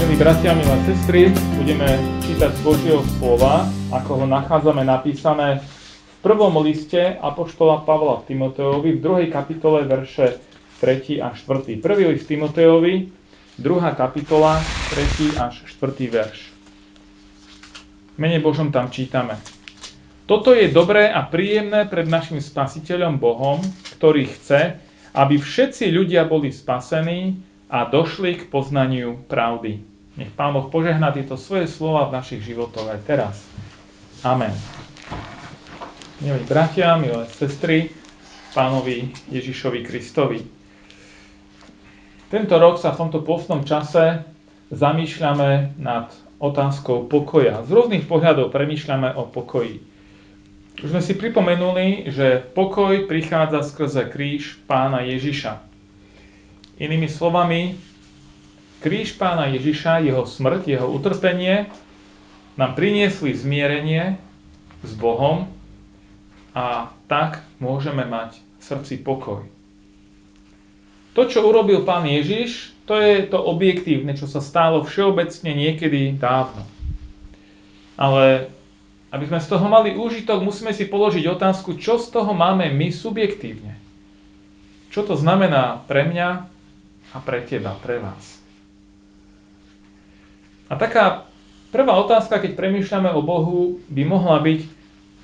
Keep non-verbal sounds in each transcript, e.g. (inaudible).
Milí bratia, milé sestry, budeme čítať z Božieho slova, ako ho nachádzame napísané v prvom liste Apoštola Pavla Timoteovi, v druhej kapitole verše 3 a 4. Prvý list Timoteovi, druhá kapitola, 3 až 4. verš. Mene Božom tam čítame. Toto je dobré a príjemné pred našim spasiteľom Bohom, ktorý chce, aby všetci ľudia boli spasení a došli k poznaniu pravdy. Nech Pán Boh požehná tieto svoje slova v našich životoch aj teraz. Amen. Milí bratia, milé sestry, pánovi Ježišovi Kristovi. Tento rok sa v tomto postnom čase zamýšľame nad otázkou pokoja. Z rôznych pohľadov premýšľame o pokoji. Už sme si pripomenuli, že pokoj prichádza skrze kríž pána Ježiša. Inými slovami, Kríž pána Ježiša, jeho smrť, jeho utrpenie nám priniesli zmierenie s Bohom a tak môžeme mať v srdci pokoj. To, čo urobil pán Ježiš, to je to objektívne, čo sa stalo všeobecne niekedy dávno. Ale aby sme z toho mali úžitok, musíme si položiť otázku, čo z toho máme my subjektívne. Čo to znamená pre mňa a pre teba, pre vás. A taká prvá otázka, keď premýšľame o Bohu, by mohla byť,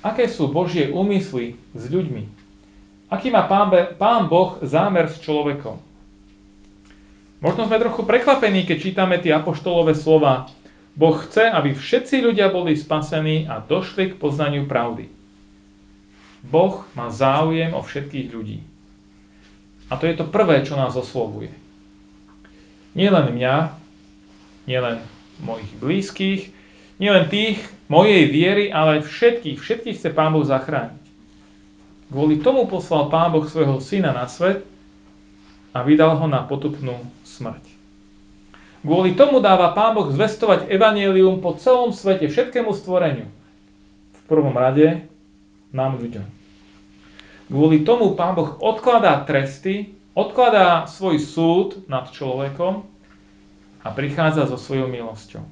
aké sú Božie úmysly s ľuďmi. Aký má pán, Boh zámer s človekom. Možno sme trochu prekvapení, keď čítame tie apoštolové slova. Boh chce, aby všetci ľudia boli spasení a došli k poznaniu pravdy. Boh má záujem o všetkých ľudí. A to je to prvé, čo nás oslovuje. Nielen mňa, nielen mojich blízkych, nielen tých mojej viery, ale všetkých, všetkých chce Pán Boh zachrániť. Kvôli tomu poslal Pán Boh svojho syna na svet a vydal ho na potupnú smrť. Kvôli tomu dáva Pán Boh zvestovať evanelium po celom svete, všetkému stvoreniu. V prvom rade nám ľuďom. Kvôli tomu Pán Boh odkladá tresty, odkladá svoj súd nad človekom a prichádza so svojou milosťou.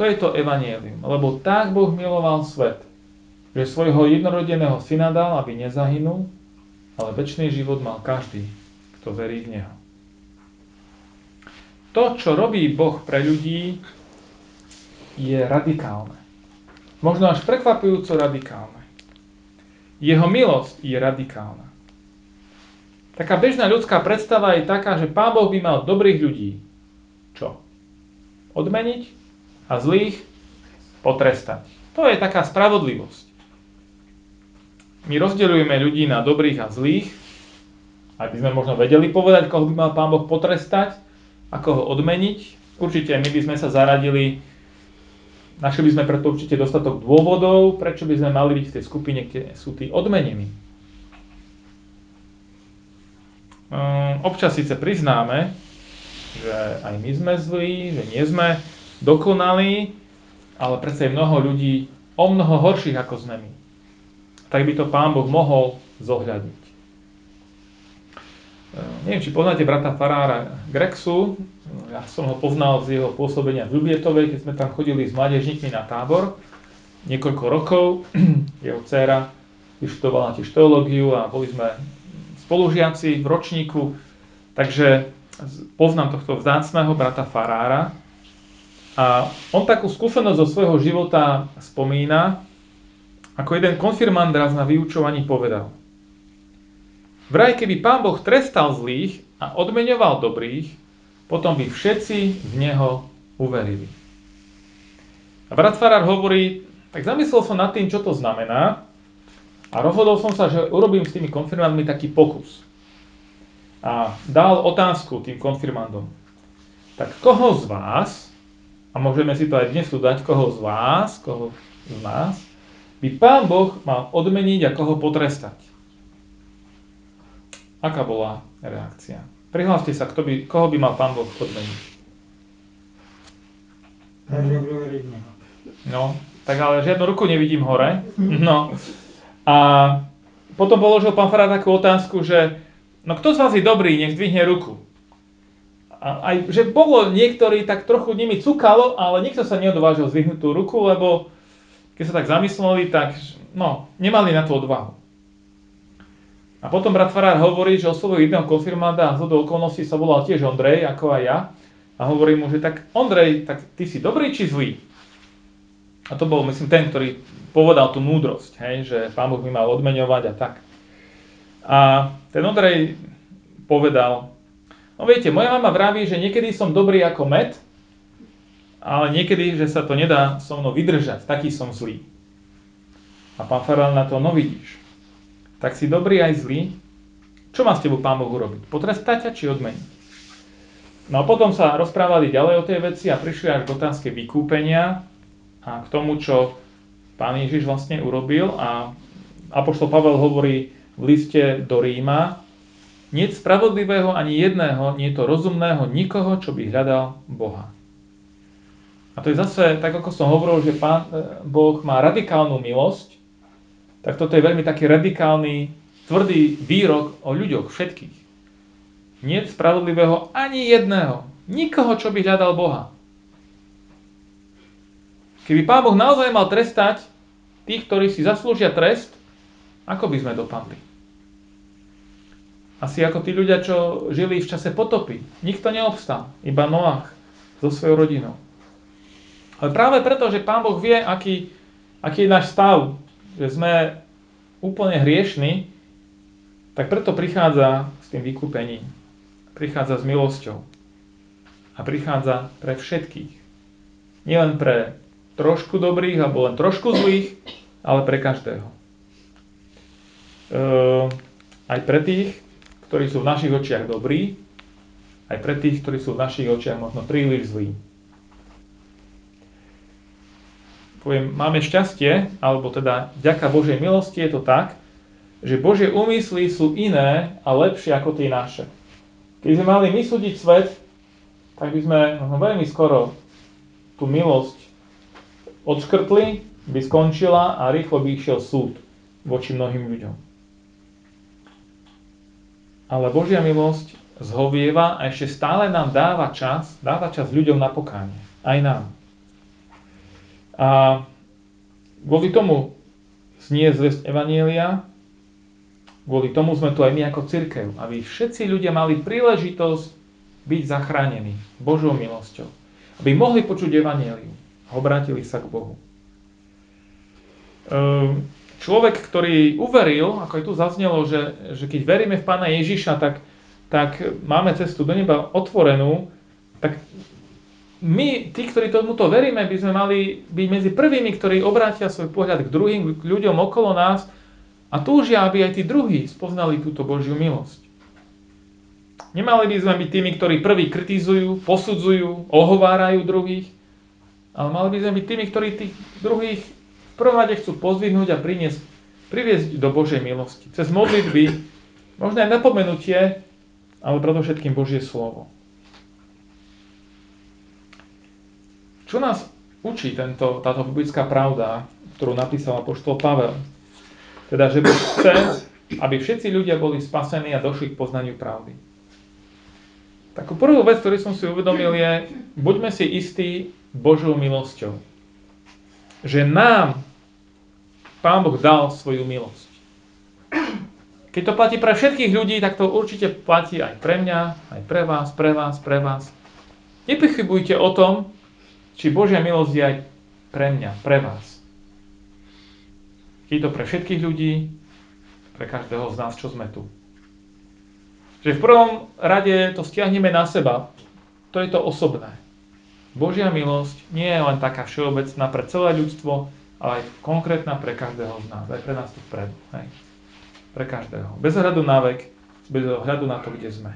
To je to evanielium, lebo tak Boh miloval svet, že svojho jednorodeného syna dal, aby nezahynul, ale väčší život mal každý, kto verí v Neho. To, čo robí Boh pre ľudí, je radikálne. Možno až prekvapujúco radikálne. Jeho milosť je radikálna. Taká bežná ľudská predstava je taká, že Pán Boh by mal dobrých ľudí. Čo? Odmeniť a zlých potrestať. To je taká spravodlivosť. My rozdeľujeme ľudí na dobrých a zlých, aby sme možno vedeli povedať, koho by mal Pán Boh potrestať, ako ho odmeniť. Určite my by sme sa zaradili, našli by sme preto určite dostatok dôvodov, prečo by sme mali byť v tej skupine, kde sú tí odmenení. Ehm, občas síce priznáme, že aj my sme zlí, že nie sme dokonalí, ale predsa je mnoho ľudí o mnoho horších ako sme my. Tak by to Pán Boh mohol zohľadniť. Ehm, neviem, či poznáte brata Farára Grexu. Ja som ho poznal z jeho pôsobenia v Ľubietovej, keď sme tam chodili s mládežníkmi na tábor niekoľko rokov. (clears throat) Jeho dcéra vyštudovala tiež teológiu a boli sme spolužiaci ročníku, takže poznám tohto vzácného brata Farára. A on takú skúsenosť zo svojho života spomína, ako jeden konfirmand raz na vyučovaní povedal. Vraj, keby pán Boh trestal zlých a odmeňoval dobrých, potom by všetci v Neho uverili. A brat Farár hovorí, tak zamyslel som nad tým, čo to znamená a rozhodol som sa, že urobím s tými konfirmandmi taký pokus. A dal otázku tým konfirmandom. Tak koho z vás a môžeme si to aj dnes tu dať, koho z vás, koho z nás, by Pán Boh mal odmeniť a koho potrestať. Aká bola reakcia? Prihláste sa, kto by, koho by mal Pán Boh odmeniť. No, tak ale žiadnu ruku nevidím hore. No. A potom položil pán Farad takú otázku, že no kto z vás je dobrý, nech zdvihne ruku. A aj, že bolo niektorí, tak trochu nimi cukalo, ale nikto sa neodvážil zvihnúť tú ruku, lebo keď sa tak zamysleli, tak no, nemali na to odvahu. A potom brat Farár hovorí, že oslovil jedného konfirmanda a z okolností sa volal tiež Ondrej, ako aj ja. A hovorí mu, že tak Ondrej, tak ty si dobrý či zlý? A to bol, myslím, ten, ktorý povedal tú múdrosť, hej, že pán Boh by mal odmeňovať a tak. A ten Ondrej povedal, no viete, moja mama vraví, že niekedy som dobrý ako med, ale niekedy, že sa to nedá so mnou vydržať, taký som zlý. A pán Farál na to, no vidíš, tak si dobrý aj zlý, čo má s tebou pán Boh urobiť? Potrestať ťa či odmeniť? No a potom sa rozprávali ďalej o tej veci a prišli až k otázke vykúpenia a k tomu, čo pán Ježiš vlastne urobil a Apoštol Pavel hovorí v liste do Ríma, nie spravodlivého ani jedného, nie to rozumného nikoho, čo by hľadal Boha. A to je zase, tak ako som hovoril, že Pán e, Boh má radikálnu milosť, tak toto je veľmi taký radikálny, tvrdý výrok o ľuďoch všetkých. Nie spravodlivého ani jedného. Nikoho, čo by hľadal Boha. Keby Pán Boh naozaj mal trestať tých, ktorí si zaslúžia trest, ako by sme dopadli? Asi ako tí ľudia, čo žili v čase potopy. Nikto neobstal, iba Noach so svojou rodinou. Ale práve preto, že Pán Boh vie, aký, aký je náš stav, že sme úplne hriešni, tak preto prichádza s tým vykúpením prichádza s milosťou. A prichádza pre všetkých. Nielen pre trošku dobrých alebo len trošku zlých, ale pre každého. E, aj pre tých, ktorí sú v našich očiach dobrí, aj pre tých, ktorí sú v našich očiach možno príliš zlí. Poviem, máme šťastie, alebo teda ďaká Božej milosti je to tak, že Božie úmysly sú iné a lepšie ako tie naše. Keď sme mali my súdiť svet, tak by sme veľmi skoro tú milosť odškrtli, by skončila a rýchlo by išiel súd voči mnohým ľuďom. Ale Božia milosť zhovieva a ešte stále nám dáva čas, dáva čas ľuďom na pokánie. Aj nám. A kvôli tomu znie zväzť Evanielia, Kvôli tomu sme tu aj my ako církev, aby všetci ľudia mali príležitosť byť zachránení Božou milosťou. Aby mohli počuť Evangelium a obrátili sa k Bohu. Ehm, človek, ktorý uveril, ako aj tu zaznelo, že, že keď veríme v Pána Ježiša, tak, tak máme cestu do neba otvorenú, tak my, tí, ktorí tomuto veríme, by sme mali byť medzi prvými, ktorí obrátia svoj pohľad k druhým, k ľuďom okolo nás a túžia, aby aj tí druhí spoznali túto Božiu milosť. Nemali by sme byť tými, ktorí prvý kritizujú, posudzujú, ohovárajú druhých, ale mali by sme byť tými, ktorí tých druhých v prvom rade chcú pozvihnúť a priniesť, priviesť do Božej milosti. Cez modlitby, možno aj napomenutie, ale predovšetkým Božie slovo. Čo nás učí tento, táto biblická pravda, ktorú napísal apoštol Pavel? Teda, že Boh chce, aby všetci ľudia boli spasení a došli k poznaniu pravdy. Takú prvú vec, ktorú som si uvedomil je, buďme si istí Božou milosťou. Že nám Pán Boh dal svoju milosť. Keď to platí pre všetkých ľudí, tak to určite platí aj pre mňa, aj pre vás, pre vás, pre vás. Nepochybujte o tom, či Božia milosť je aj pre mňa, pre vás. Je to pre všetkých ľudí, pre každého z nás, čo sme tu. Že v prvom rade to stiahneme na seba. To je to osobné. Božia milosť nie je len taká všeobecná pre celé ľudstvo, ale aj konkrétna pre každého z nás. Aj pre nás tu vpredu. Hej. Pre každého. Bez hľadu na vek, bez hľadu na to, kde sme.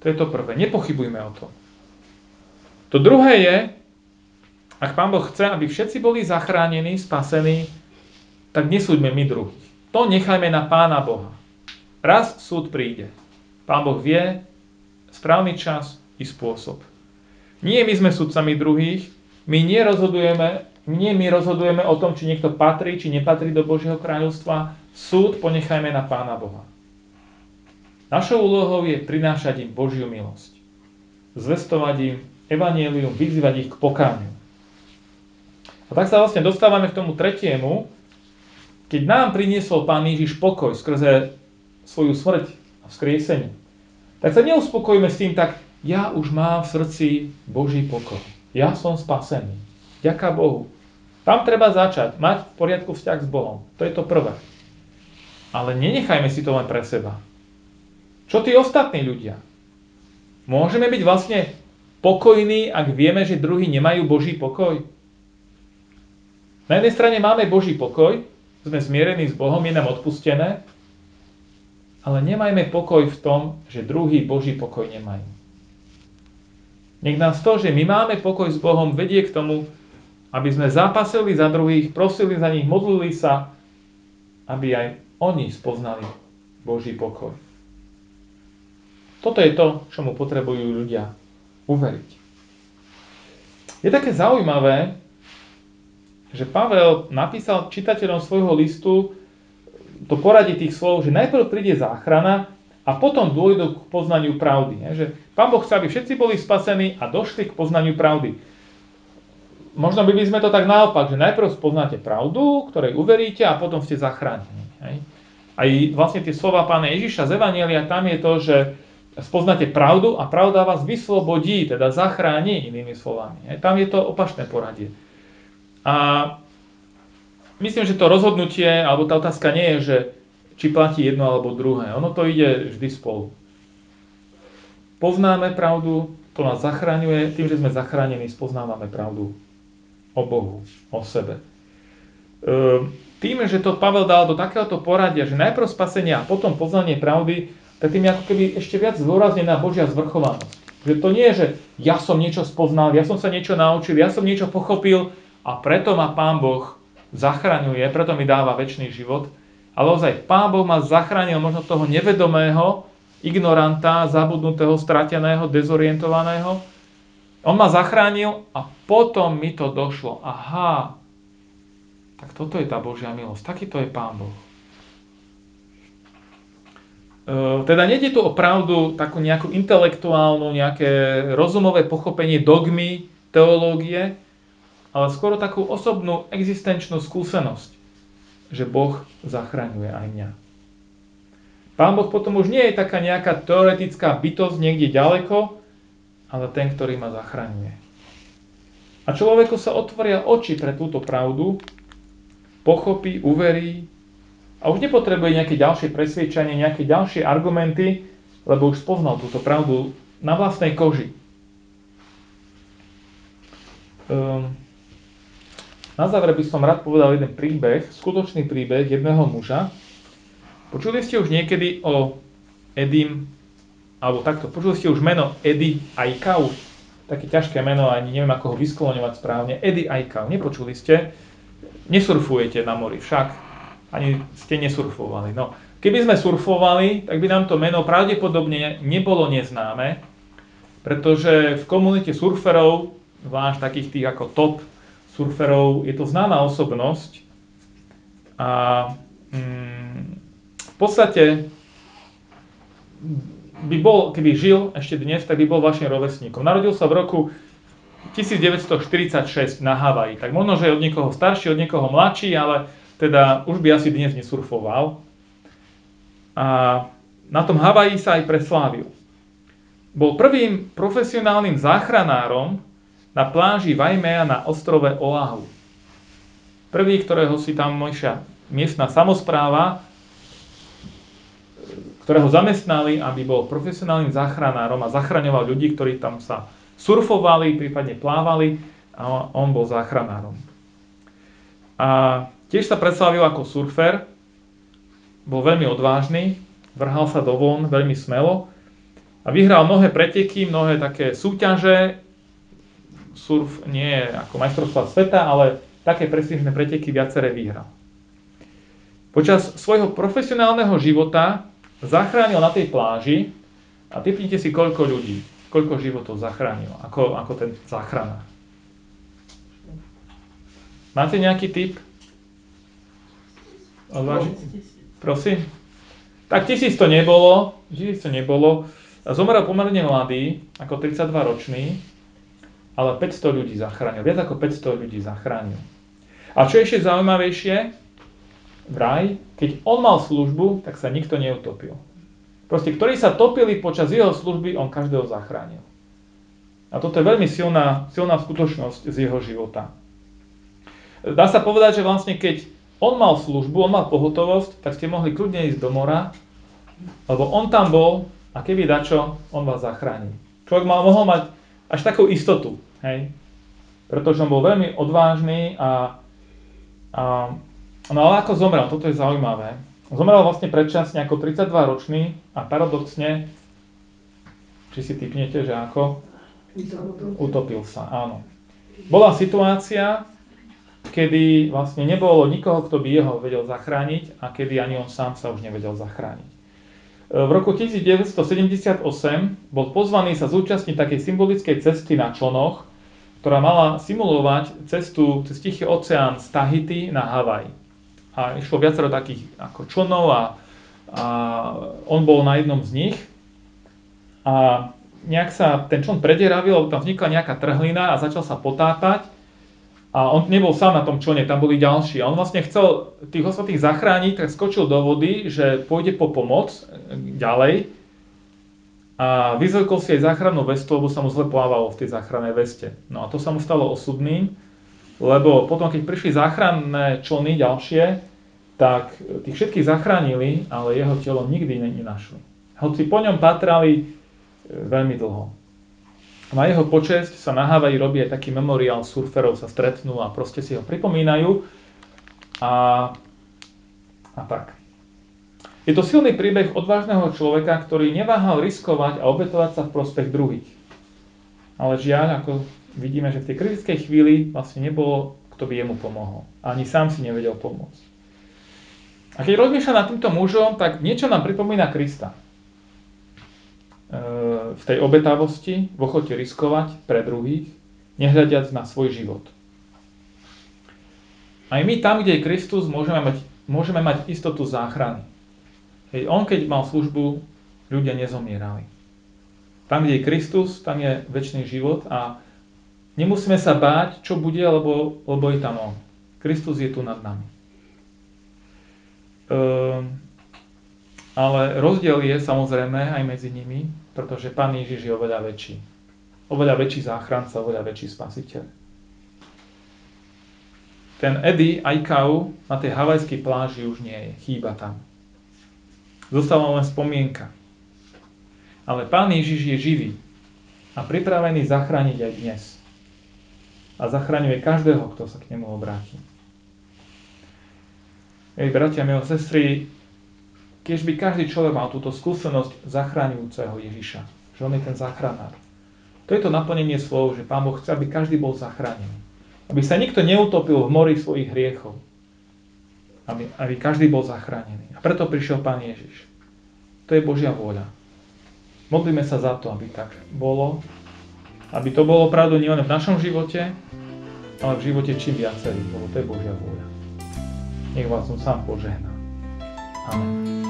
To je to prvé. Nepochybujme o tom. To druhé je, ak Pán Boh chce, aby všetci boli zachránení, spasení, tak nesúďme my druhých. To nechajme na Pána Boha. Raz súd príde. Pán Boh vie správny čas i spôsob. Nie my sme sudcami druhých, my nerozhodujeme, nie my rozhodujeme o tom, či niekto patrí, či nepatrí do Božieho kráľovstva. Súd ponechajme na Pána Boha. Našou úlohou je prinášať im Božiu milosť. Zvestovať im evanielium, vyzývať ich k pokániu. A tak sa vlastne dostávame k tomu tretiemu, keď nám priniesol Pán Ježiš pokoj skrze svoju smrť a vzkriesenie, tak sa neuspokojíme s tým tak, ja už mám v srdci Boží pokoj. Ja som spasený. Ďaká Bohu. Tam treba začať. Mať v poriadku vzťah s Bohom. To je to prvé. Ale nenechajme si to len pre seba. Čo tí ostatní ľudia? Môžeme byť vlastne pokojní, ak vieme, že druhí nemajú Boží pokoj? Na jednej strane máme Boží pokoj, sme zmierení s Bohom, je nám odpustené, ale nemajme pokoj v tom, že druhý Boží pokoj nemajú. Nech nás to, že my máme pokoj s Bohom, vedie k tomu, aby sme zápasili za druhých, prosili za nich, modlili sa, aby aj oni spoznali Boží pokoj. Toto je to, čo mu potrebujú ľudia uveriť. Je také zaujímavé, že Pavel napísal čitateľom svojho listu to poradí tých slov, že najprv príde záchrana a potom dôjdu k poznaniu pravdy. Že Pán Boh chce, aby všetci boli spasení a došli k poznaniu pravdy. Možno by sme to tak naopak, že najprv spoznáte pravdu, ktorej uveríte a potom ste zachránení. Hej? Aj vlastne tie slova pána Ježiša z Evanielia, tam je to, že spoznáte pravdu a pravda vás vyslobodí, teda zachráni inými slovami. Hej? Tam je to opačné poradie. A myslím, že to rozhodnutie, alebo tá otázka nie je, že či platí jedno alebo druhé. Ono to ide vždy spolu. Poznáme pravdu, to nás zachraňuje. Tým, že sme zachránení, spoznávame pravdu o Bohu, o sebe. Ehm, tým, že to Pavel dal do takéhoto poradia, že najprv spasenie a potom poznanie pravdy, tak tým ako keby ešte viac zdôraznená Božia zvrchovanosť. Že to nie je, že ja som niečo spoznal, ja som sa niečo naučil, ja som niečo pochopil a preto ma Pán Boh zachraňuje, preto mi dáva väčší život, ale ozaj, Pán Boh ma zachránil možno toho nevedomého, ignoranta, zabudnutého, strateného, dezorientovaného. On ma zachránil a potom mi to došlo. Aha, tak toto je tá Božia milosť. Takýto je Pán Boh. E, teda nejde tu o pravdu, takú nejakú intelektuálnu, nejaké rozumové pochopenie dogmy, teológie, ale skôr takú osobnú existenčnú skúsenosť že Boh zachraňuje aj mňa. Pán Boh potom už nie je taká nejaká teoretická bytosť niekde ďaleko, ale ten, ktorý ma zachraňuje. A človeku sa otvoria oči pre túto pravdu, pochopí, uverí a už nepotrebuje nejaké ďalšie presviečanie, nejaké ďalšie argumenty, lebo už spoznal túto pravdu na vlastnej koži. Um, na záver by som rád povedal jeden príbeh, skutočný príbeh jedného muža. Počuli ste už niekedy o Edim, alebo takto, počuli ste už meno Edy Aikau? Také ťažké meno, ani neviem ako ho vyskloňovať správne. Edy Aikau, nepočuli ste? Nesurfujete na mori, však ani ste nesurfovali. No, keby sme surfovali, tak by nám to meno pravdepodobne nebolo neznáme, pretože v komunite surferov, zvlášť takých tých ako top surferov, je to známa osobnosť a mm, v podstate by bol, keby žil ešte dnes, tak by bol vašim rovesníkom. Narodil sa v roku 1946 na Havaji. Tak možno, že je od niekoho starší, od niekoho mladší, ale teda už by asi dnes nesurfoval. A na tom Havaji sa aj preslávil. Bol prvým profesionálnym záchranárom na pláži Vajmea na ostrove Oahu. Prvý, ktorého si tam moja miestna samozpráva, ktorého zamestnali, aby bol profesionálnym záchranárom a zachraňoval ľudí, ktorí tam sa surfovali, prípadne plávali a on bol záchranárom. A tiež sa predstavil ako surfer, bol veľmi odvážny, vrhal sa do von veľmi smelo a vyhral mnohé preteky, mnohé také súťaže, surf nie je ako majstrovstva sveta, ale také prestížne preteky viaceré vyhral. Počas svojho profesionálneho života zachránil na tej pláži a typnite si, koľko ľudí, koľko životov zachránil, ako, ako ten záchrana. Máte nejaký tip? Odváži? Prosím? Tak tisíc to nebolo, tisíc to nebolo. Zomrel pomerne mladý, ako 32 ročný, ale 500 ľudí zachránil. Viac ako 500 ľudí zachránil. A čo ešte zaujímavejšie, vraj, keď on mal službu, tak sa nikto neutopil. Proste, ktorí sa topili počas jeho služby, on každého zachránil. A toto je veľmi silná, silná skutočnosť z jeho života. Dá sa povedať, že vlastne keď on mal službu, on mal pohotovosť, tak ste mohli kľudne ísť do mora, lebo on tam bol a keby dačo, on vás zachráni. Človek mal, mohol mať až takú istotu, hej? Pretože on bol veľmi odvážny a, a no ale ako zomrel, toto je zaujímavé. Zomrel vlastne predčasne ako 32 ročný a paradoxne, či si typnete, že ako? Utopil sa, áno. Bola situácia, kedy vlastne nebolo nikoho, kto by jeho vedel zachrániť a kedy ani on sám sa už nevedel zachrániť. V roku 1978 bol pozvaný sa zúčastniť takej symbolickej cesty na člonoch, ktorá mala simulovať cestu cez Tichý oceán z Tahiti na Havaj. A išlo viacero takých ako člnov a, a on bol na jednom z nich. A nejak sa ten čln predieravil, tam vznikla nejaká trhlina a začal sa potápať a on nebol sám na tom člne, tam boli ďalší. A on vlastne chcel tých ostatných zachrániť, tak skočil do vody, že pôjde po pomoc ďalej. A vyzvekol si aj záchrannú vestu, lebo sa mu zle plávalo v tej záchrannej veste. No a to sa mu stalo osudným, lebo potom, keď prišli záchranné člny ďalšie, tak tých všetkých zachránili, ale jeho telo nikdy nenašli. Hoci po ňom patrali e, veľmi dlho na jeho počesť sa na Havaji robí aj taký memoriál surferov, sa stretnú a proste si ho pripomínajú. A, a tak. Je to silný príbeh odvážneho človeka, ktorý neváhal riskovať a obetovať sa v prospech druhých. Ale žiaľ, ako vidíme, že v tej kritickej chvíli vlastne nebolo, kto by jemu pomohol. Ani sám si nevedel pomôcť. A keď rozmýšľa nad týmto mužom, tak niečo nám pripomína Krista v tej obetavosti, v ochote riskovať pre druhých, nehľadiac na svoj život. Aj my tam, kde je Kristus, môžeme mať, môžeme mať istotu záchrany. Hej, on, keď mal službu, ľudia nezomierali. Tam, kde je Kristus, tam je väčší život a nemusíme sa báť, čo bude, lebo, lebo je tam On. Kristus je tu nad nami. Ehm, ale rozdiel je samozrejme aj medzi nimi, pretože Pán Ježiš je oveľa väčší. Oveľa väčší záchranca, oveľa väčší spasiteľ. Ten Eddie Aikau na tej havajskej pláži už nie je, chýba tam. Zostala len spomienka. Ale Pán Ježiš je živý a pripravený zachrániť aj dnes. A zachraňuje každého, kto sa k nemu obráti. Ej, bratia, milé sestry, keď by každý človek mal túto skúsenosť zachráňujúceho Ježiša, že on je ten záchranár. To je to naplnenie slov, že Pán Boh chce, aby každý bol zachránený. Aby sa nikto neutopil v mori svojich hriechov. Aby, aby každý bol zachránený. A preto prišiel Pán Ježiš. To je Božia vôľa. Modlíme sa za to, aby tak bolo. Aby to bolo pravdu nielen v našom živote, ale v živote čím viacerých, lebo to je Božia vôľa. Nech vás som sám požehná. Amen.